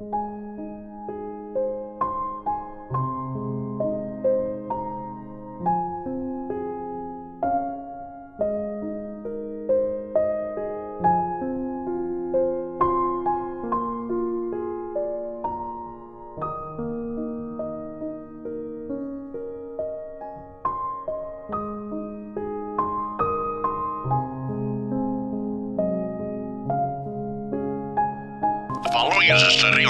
following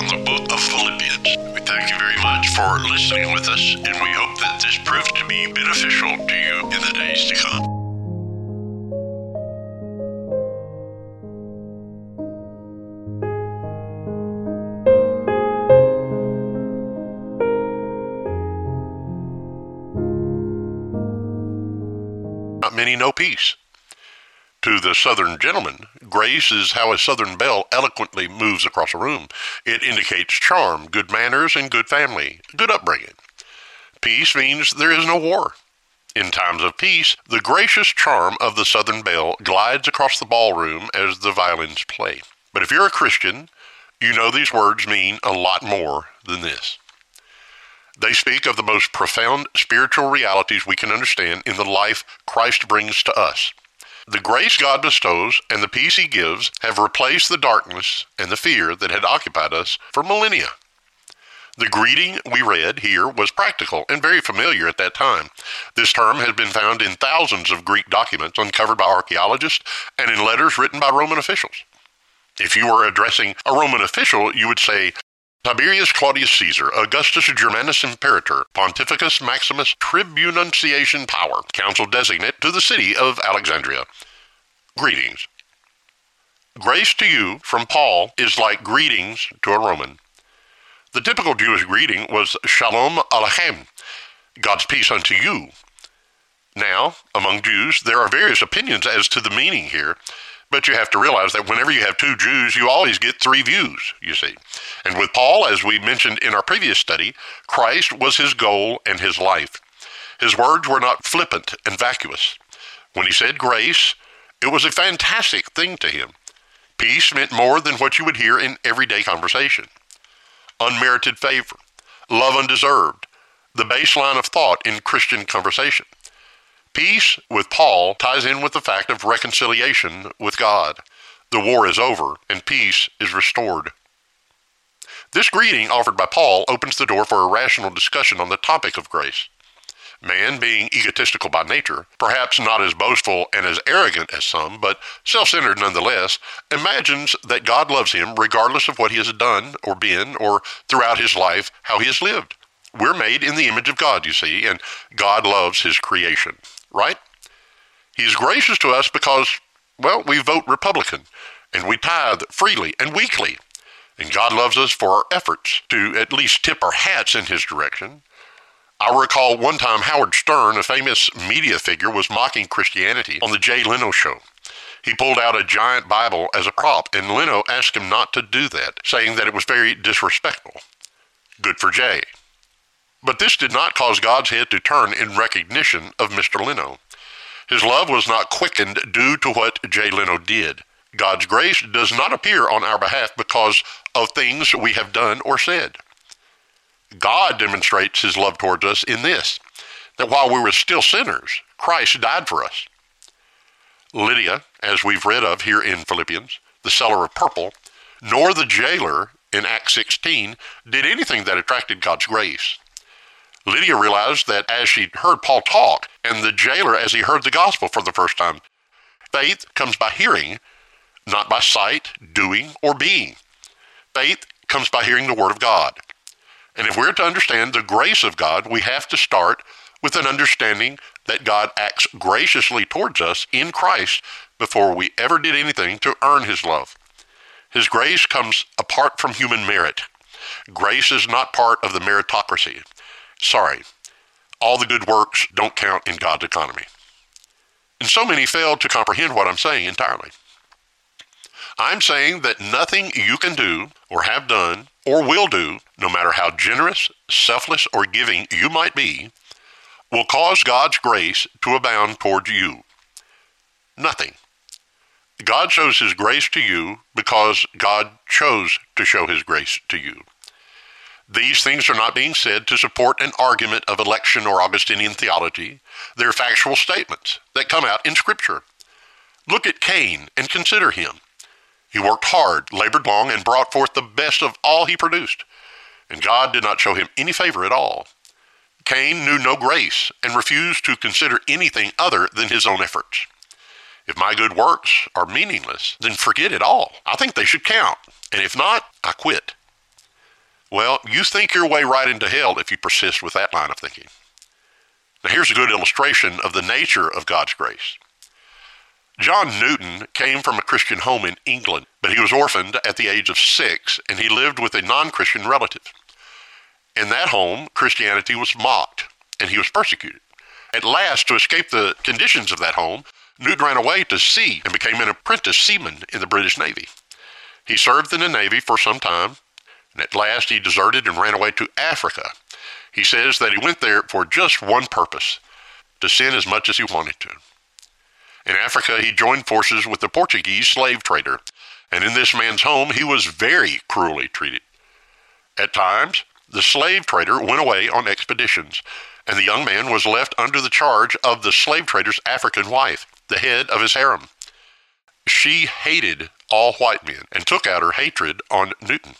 on the book of Philippians. We thank you very much for listening with us, and we hope that this proves to be beneficial to you in the days to come. Not many know peace. To the Southern gentleman, grace is how a Southern belle eloquently moves across a room. It indicates charm, good manners, and good family, good upbringing. Peace means there is no war. In times of peace, the gracious charm of the Southern belle glides across the ballroom as the violins play. But if you're a Christian, you know these words mean a lot more than this. They speak of the most profound spiritual realities we can understand in the life Christ brings to us. The grace God bestows and the peace He gives have replaced the darkness and the fear that had occupied us for millennia. The greeting we read here was practical and very familiar at that time. This term has been found in thousands of Greek documents uncovered by archaeologists and in letters written by Roman officials. If you were addressing a Roman official, you would say, Tiberius Claudius Caesar, Augustus Germanus Imperator, Pontificus Maximus Tribunician Power, Consul Designate to the city of Alexandria. Greetings. Grace to you from Paul is like greetings to a Roman. The typical Jewish greeting was Shalom Aleichem, God's peace unto you. Now, among Jews, there are various opinions as to the meaning here, but you have to realize that whenever you have two Jews, you always get three views, you see. And with Paul, as we mentioned in our previous study, Christ was his goal and his life. His words were not flippant and vacuous. When he said grace, it was a fantastic thing to him. Peace meant more than what you would hear in everyday conversation. Unmerited favor, love undeserved, the baseline of thought in Christian conversation. Peace with Paul ties in with the fact of reconciliation with God. The war is over and peace is restored. This greeting offered by Paul opens the door for a rational discussion on the topic of grace. Man, being egotistical by nature, perhaps not as boastful and as arrogant as some, but self centered nonetheless, imagines that God loves him regardless of what he has done or been or throughout his life how he has lived. We're made in the image of God, you see, and God loves his creation right? He's gracious to us because, well, we vote Republican and we tithe freely and weekly. And God loves us for our efforts to at least tip our hats in His direction. I recall one time Howard Stern, a famous media figure, was mocking Christianity on the Jay Leno show. He pulled out a giant Bible as a prop, and Leno asked him not to do that, saying that it was very disrespectful. Good for Jay. But this did not cause God's head to turn in recognition of Mr. Leno. His love was not quickened due to what Jay Leno did. God's grace does not appear on our behalf because of things we have done or said. God demonstrates his love towards us in this that while we were still sinners, Christ died for us. Lydia, as we've read of here in Philippians, the seller of purple, nor the jailer in Acts 16 did anything that attracted God's grace. Lydia realized that as she heard Paul talk, and the jailer as he heard the gospel for the first time, faith comes by hearing, not by sight, doing, or being. Faith comes by hearing the Word of God. And if we're to understand the grace of God, we have to start with an understanding that God acts graciously towards us in Christ before we ever did anything to earn His love. His grace comes apart from human merit. Grace is not part of the meritocracy. Sorry, all the good works don't count in God's economy. And so many fail to comprehend what I'm saying entirely. I'm saying that nothing you can do or have done or will do, no matter how generous, selfless, or giving you might be, will cause God's grace to abound towards you. Nothing. God shows his grace to you because God chose to show his grace to you. These things are not being said to support an argument of election or Augustinian theology. They're factual statements that come out in Scripture. Look at Cain and consider him. He worked hard, labored long, and brought forth the best of all he produced. And God did not show him any favor at all. Cain knew no grace and refused to consider anything other than his own efforts. If my good works are meaningless, then forget it all. I think they should count. And if not, I quit. Well, you think your way right into hell if you persist with that line of thinking. Now, here's a good illustration of the nature of God's grace. John Newton came from a Christian home in England, but he was orphaned at the age of six, and he lived with a non Christian relative. In that home, Christianity was mocked, and he was persecuted. At last, to escape the conditions of that home, Newton ran away to sea and became an apprentice seaman in the British Navy. He served in the Navy for some time, and at last he deserted and ran away to Africa. He says that he went there for just one purpose to sin as much as he wanted to. In Africa, he joined forces with the Portuguese slave trader, and in this man's home, he was very cruelly treated. At times, the slave trader went away on expeditions, and the young man was left under the charge of the slave trader's African wife, the head of his harem. She hated all white men and took out her hatred on Newton.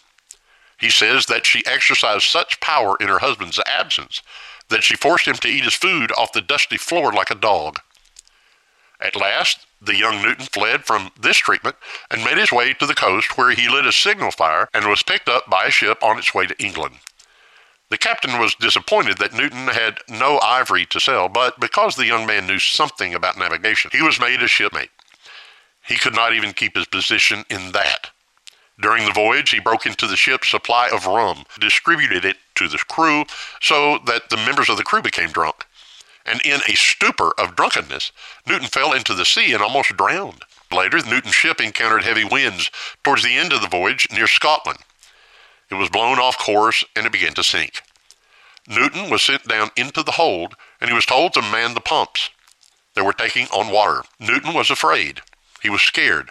He says that she exercised such power in her husband's absence that she forced him to eat his food off the dusty floor like a dog. At last, the young Newton fled from this treatment and made his way to the coast where he lit a signal fire and was picked up by a ship on its way to England. The captain was disappointed that Newton had no ivory to sell, but because the young man knew something about navigation, he was made a shipmate. He could not even keep his position in that. During the voyage, he broke into the ship's supply of rum, distributed it to the crew so that the members of the crew became drunk and in a stupor of drunkenness, Newton fell into the sea and almost drowned. Later, Newton's ship encountered heavy winds towards the end of the voyage near Scotland. It was blown off course and it began to sink. Newton was sent down into the hold and he was told to man the pumps. They were taking on water. Newton was afraid. He was scared.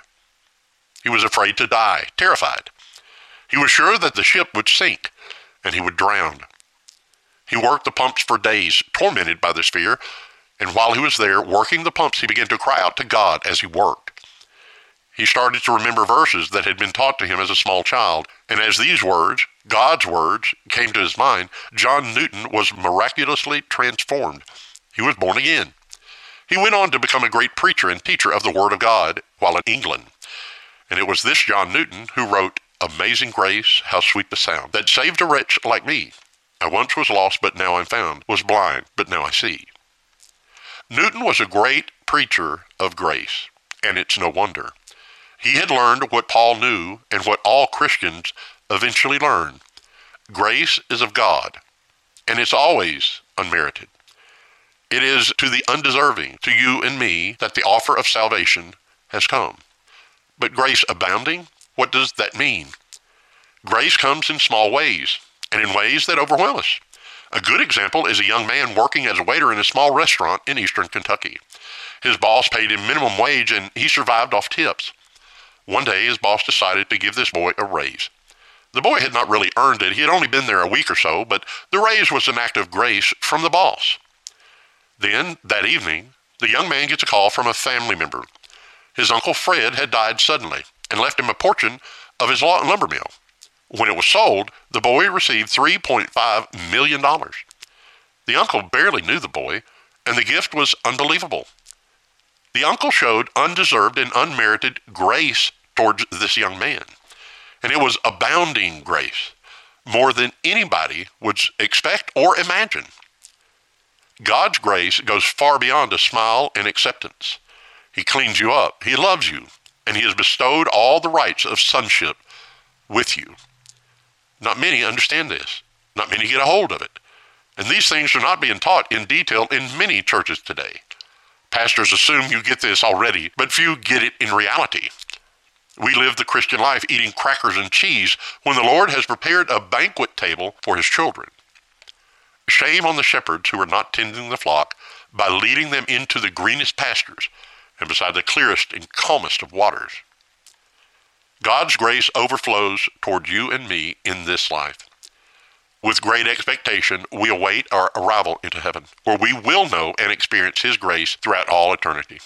He was afraid to die, terrified. He was sure that the ship would sink and he would drown. He worked the pumps for days, tormented by this fear, and while he was there working the pumps, he began to cry out to God as he worked. He started to remember verses that had been taught to him as a small child, and as these words, God's words, came to his mind, John Newton was miraculously transformed. He was born again. He went on to become a great preacher and teacher of the Word of God while in England. And it was this John Newton who wrote Amazing Grace, How Sweet the Sound, that saved a wretch like me. I once was lost, but now I'm found, was blind, but now I see. Newton was a great preacher of grace, and it's no wonder. He had learned what Paul knew and what all Christians eventually learn. Grace is of God, and it's always unmerited. It is to the undeserving, to you and me, that the offer of salvation has come. But grace abounding, what does that mean? Grace comes in small ways and in ways that overwhelm us. A good example is a young man working as a waiter in a small restaurant in eastern Kentucky. His boss paid him minimum wage and he survived off tips. One day, his boss decided to give this boy a raise. The boy had not really earned it. He had only been there a week or so, but the raise was an act of grace from the boss. Then, that evening, the young man gets a call from a family member. His uncle Fred had died suddenly and left him a portion of his lumber mill. When it was sold, the boy received $3.5 million. The uncle barely knew the boy, and the gift was unbelievable. The uncle showed undeserved and unmerited grace towards this young man, and it was abounding grace, more than anybody would expect or imagine. God's grace goes far beyond a smile and acceptance. He cleans you up, He loves you, and He has bestowed all the rights of sonship with you. Not many understand this. Not many get a hold of it. And these things are not being taught in detail in many churches today. Pastors assume you get this already, but few get it in reality. We live the Christian life eating crackers and cheese when the Lord has prepared a banquet table for his children. Shame on the shepherds who are not tending the flock by leading them into the greenest pastures and beside the clearest and calmest of waters. God's grace overflows toward you and me in this life. With great expectation, we await our arrival into heaven, where we will know and experience His grace throughout all eternity.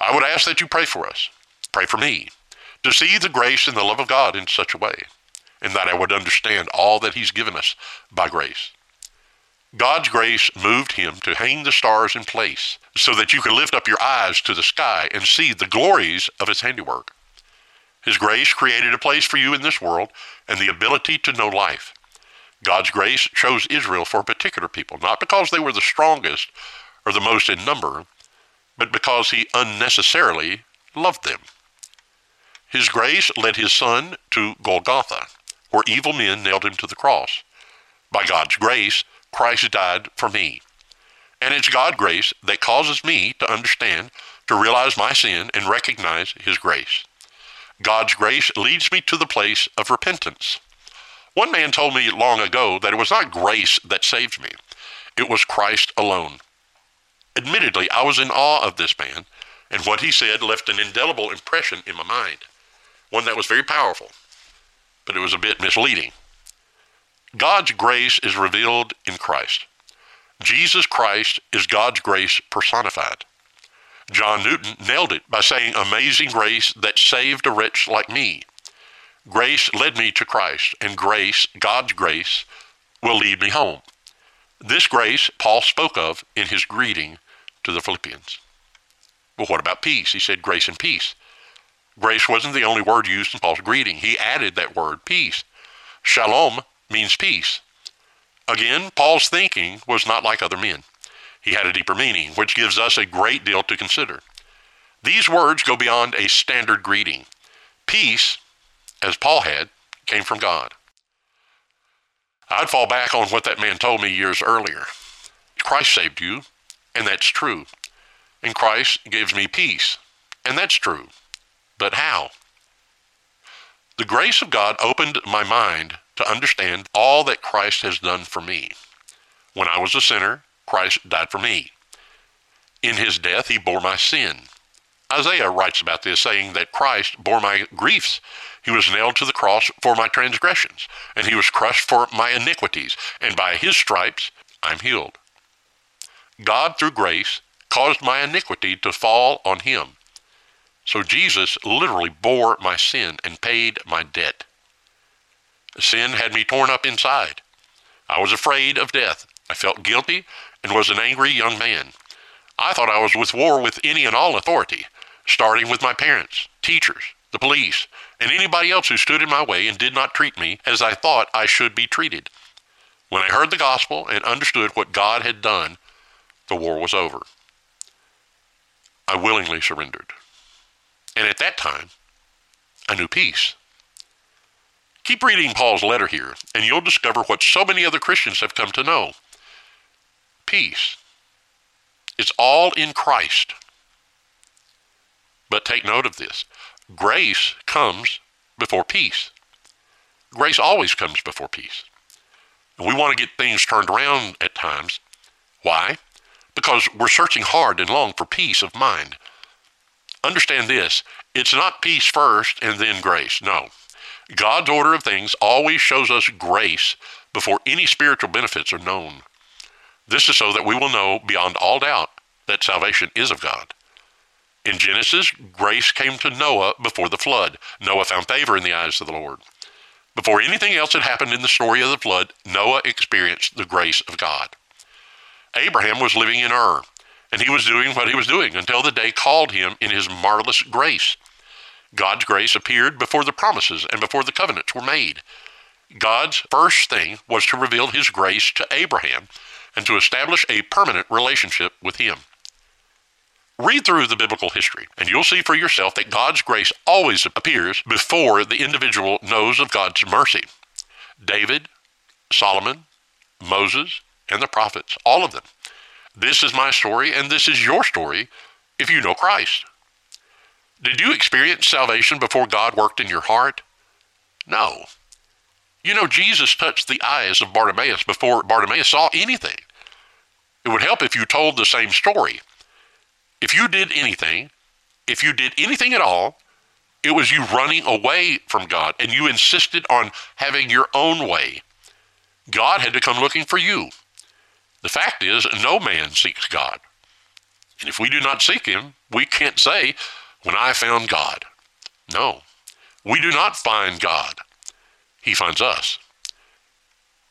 I would ask that you pray for us. Pray for me to see the grace and the love of God in such a way, and that I would understand all that He's given us by grace. God's grace moved him to hang the stars in place so that you could lift up your eyes to the sky and see the glories of his handiwork. His grace created a place for you in this world and the ability to know life. God's grace chose Israel for a particular people, not because they were the strongest or the most in number, but because he unnecessarily loved them. His grace led his son to Golgotha, where evil men nailed him to the cross. By God's grace, Christ died for me. And it's God's grace that causes me to understand, to realize my sin, and recognize His grace. God's grace leads me to the place of repentance. One man told me long ago that it was not grace that saved me, it was Christ alone. Admittedly, I was in awe of this man, and what he said left an indelible impression in my mind, one that was very powerful, but it was a bit misleading. God's grace is revealed in Christ. Jesus Christ is God's grace personified. John Newton nailed it by saying, Amazing grace that saved a wretch like me. Grace led me to Christ, and grace, God's grace, will lead me home. This grace Paul spoke of in his greeting to the Philippians. Well, what about peace? He said grace and peace. Grace wasn't the only word used in Paul's greeting. He added that word, peace. Shalom means peace. Again, Paul's thinking was not like other men. He had a deeper meaning, which gives us a great deal to consider. These words go beyond a standard greeting. Peace, as Paul had, came from God. I'd fall back on what that man told me years earlier. Christ saved you, and that's true. And Christ gives me peace, and that's true. But how? The grace of God opened my mind to understand all that Christ has done for me. When I was a sinner, Christ died for me. In his death, he bore my sin. Isaiah writes about this, saying that Christ bore my griefs. He was nailed to the cross for my transgressions, and he was crushed for my iniquities, and by his stripes I'm healed. God, through grace, caused my iniquity to fall on him. So Jesus literally bore my sin and paid my debt. Sin had me torn up inside. I was afraid of death. I felt guilty and was an angry young man. I thought I was with war with any and all authority, starting with my parents, teachers, the police, and anybody else who stood in my way and did not treat me as I thought I should be treated. When I heard the gospel and understood what God had done, the war was over. I willingly surrendered. And at that time, I knew peace. Keep reading Paul's letter here, and you'll discover what so many other Christians have come to know. Peace. It's all in Christ. But take note of this grace comes before peace. Grace always comes before peace. And we want to get things turned around at times. Why? Because we're searching hard and long for peace of mind. Understand this it's not peace first and then grace. No. God's order of things always shows us grace before any spiritual benefits are known. This is so that we will know beyond all doubt that salvation is of God. In Genesis, grace came to Noah before the flood. Noah found favor in the eyes of the Lord. Before anything else had happened in the story of the flood, Noah experienced the grace of God. Abraham was living in Ur, and he was doing what he was doing until the day called him in his marvelous grace. God's grace appeared before the promises and before the covenants were made. God's first thing was to reveal his grace to Abraham and to establish a permanent relationship with him. Read through the biblical history, and you'll see for yourself that God's grace always appears before the individual knows of God's mercy. David, Solomon, Moses, and the prophets, all of them. This is my story, and this is your story if you know Christ. Did you experience salvation before God worked in your heart? No. You know, Jesus touched the eyes of Bartimaeus before Bartimaeus saw anything. It would help if you told the same story. If you did anything, if you did anything at all, it was you running away from God and you insisted on having your own way. God had to come looking for you. The fact is, no man seeks God. And if we do not seek him, we can't say, when I found God. No, we do not find God. He finds us.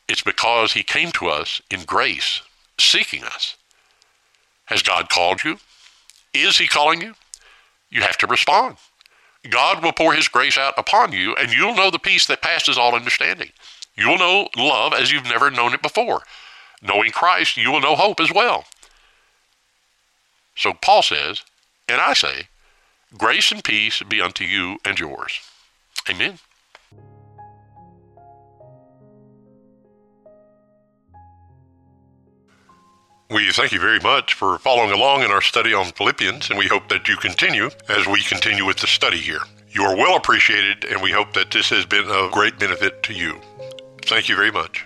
It's because he came to us in grace, seeking us. Has God called you? Is he calling you? You have to respond. God will pour his grace out upon you, and you'll know the peace that passes all understanding. You will know love as you've never known it before. Knowing Christ, you will know hope as well. So Paul says, and I say, grace and peace be unto you and yours. Amen. We thank you very much for following along in our study on Philippians, and we hope that you continue as we continue with the study here. You are well appreciated, and we hope that this has been of great benefit to you. Thank you very much.